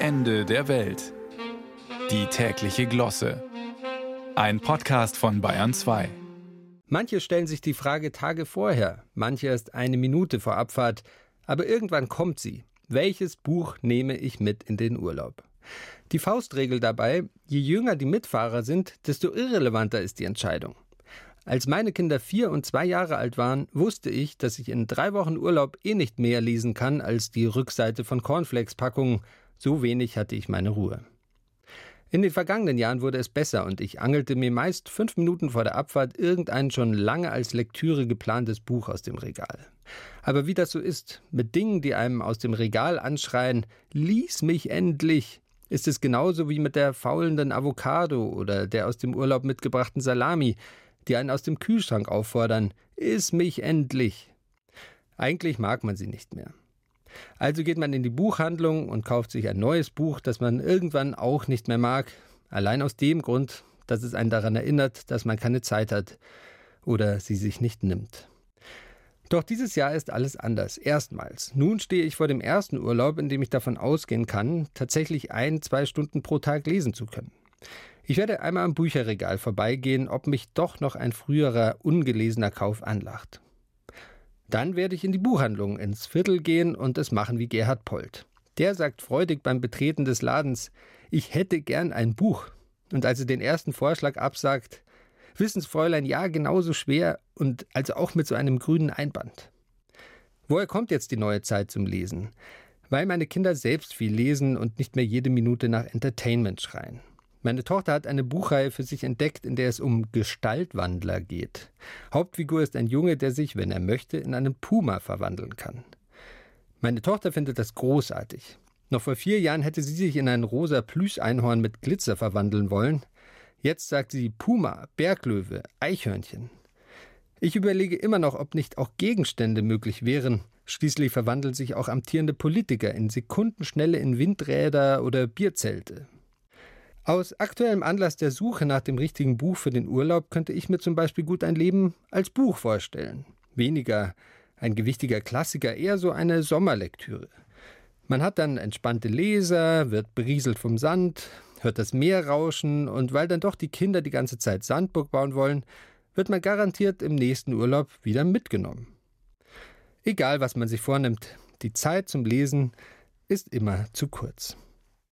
Ende der Welt. Die tägliche Glosse. Ein Podcast von Bayern 2. Manche stellen sich die Frage Tage vorher, manche erst eine Minute vor Abfahrt, aber irgendwann kommt sie. Welches Buch nehme ich mit in den Urlaub? Die Faustregel dabei, je jünger die Mitfahrer sind, desto irrelevanter ist die Entscheidung. Als meine Kinder vier und zwei Jahre alt waren, wusste ich, dass ich in drei Wochen Urlaub eh nicht mehr lesen kann als die Rückseite von Cornflakes-Packungen. So wenig hatte ich meine Ruhe. In den vergangenen Jahren wurde es besser und ich angelte mir meist fünf Minuten vor der Abfahrt irgendein schon lange als Lektüre geplantes Buch aus dem Regal. Aber wie das so ist, mit Dingen, die einem aus dem Regal anschreien, lies mich endlich, ist es genauso wie mit der faulenden Avocado oder der aus dem Urlaub mitgebrachten Salami die einen aus dem Kühlschrank auffordern, iss mich endlich. Eigentlich mag man sie nicht mehr. Also geht man in die Buchhandlung und kauft sich ein neues Buch, das man irgendwann auch nicht mehr mag, allein aus dem Grund, dass es einen daran erinnert, dass man keine Zeit hat oder sie sich nicht nimmt. Doch dieses Jahr ist alles anders. Erstmals. Nun stehe ich vor dem ersten Urlaub, in dem ich davon ausgehen kann, tatsächlich ein, zwei Stunden pro Tag lesen zu können. Ich werde einmal am Bücherregal vorbeigehen, ob mich doch noch ein früherer ungelesener Kauf anlacht. Dann werde ich in die Buchhandlung ins Viertel gehen und es machen wie Gerhard Polt. Der sagt freudig beim Betreten des Ladens, ich hätte gern ein Buch. Und als er den ersten Vorschlag absagt, Wissensfräulein, ja, genauso schwer und also auch mit so einem grünen Einband. Woher kommt jetzt die neue Zeit zum Lesen? Weil meine Kinder selbst viel lesen und nicht mehr jede Minute nach Entertainment schreien. Meine Tochter hat eine Buchreihe für sich entdeckt, in der es um Gestaltwandler geht. Hauptfigur ist ein Junge, der sich, wenn er möchte, in einen Puma verwandeln kann. Meine Tochter findet das großartig. Noch vor vier Jahren hätte sie sich in ein rosa Plüscheinhorn mit Glitzer verwandeln wollen. Jetzt sagt sie Puma, Berglöwe, Eichhörnchen. Ich überlege immer noch, ob nicht auch Gegenstände möglich wären. Schließlich verwandeln sich auch amtierende Politiker in Sekundenschnelle in Windräder oder Bierzelte. Aus aktuellem Anlass der Suche nach dem richtigen Buch für den Urlaub könnte ich mir zum Beispiel gut ein Leben als Buch vorstellen. Weniger ein gewichtiger Klassiker, eher so eine Sommerlektüre. Man hat dann entspannte Leser, wird berieselt vom Sand, hört das Meer rauschen und weil dann doch die Kinder die ganze Zeit Sandburg bauen wollen, wird man garantiert im nächsten Urlaub wieder mitgenommen. Egal, was man sich vornimmt, die Zeit zum Lesen ist immer zu kurz.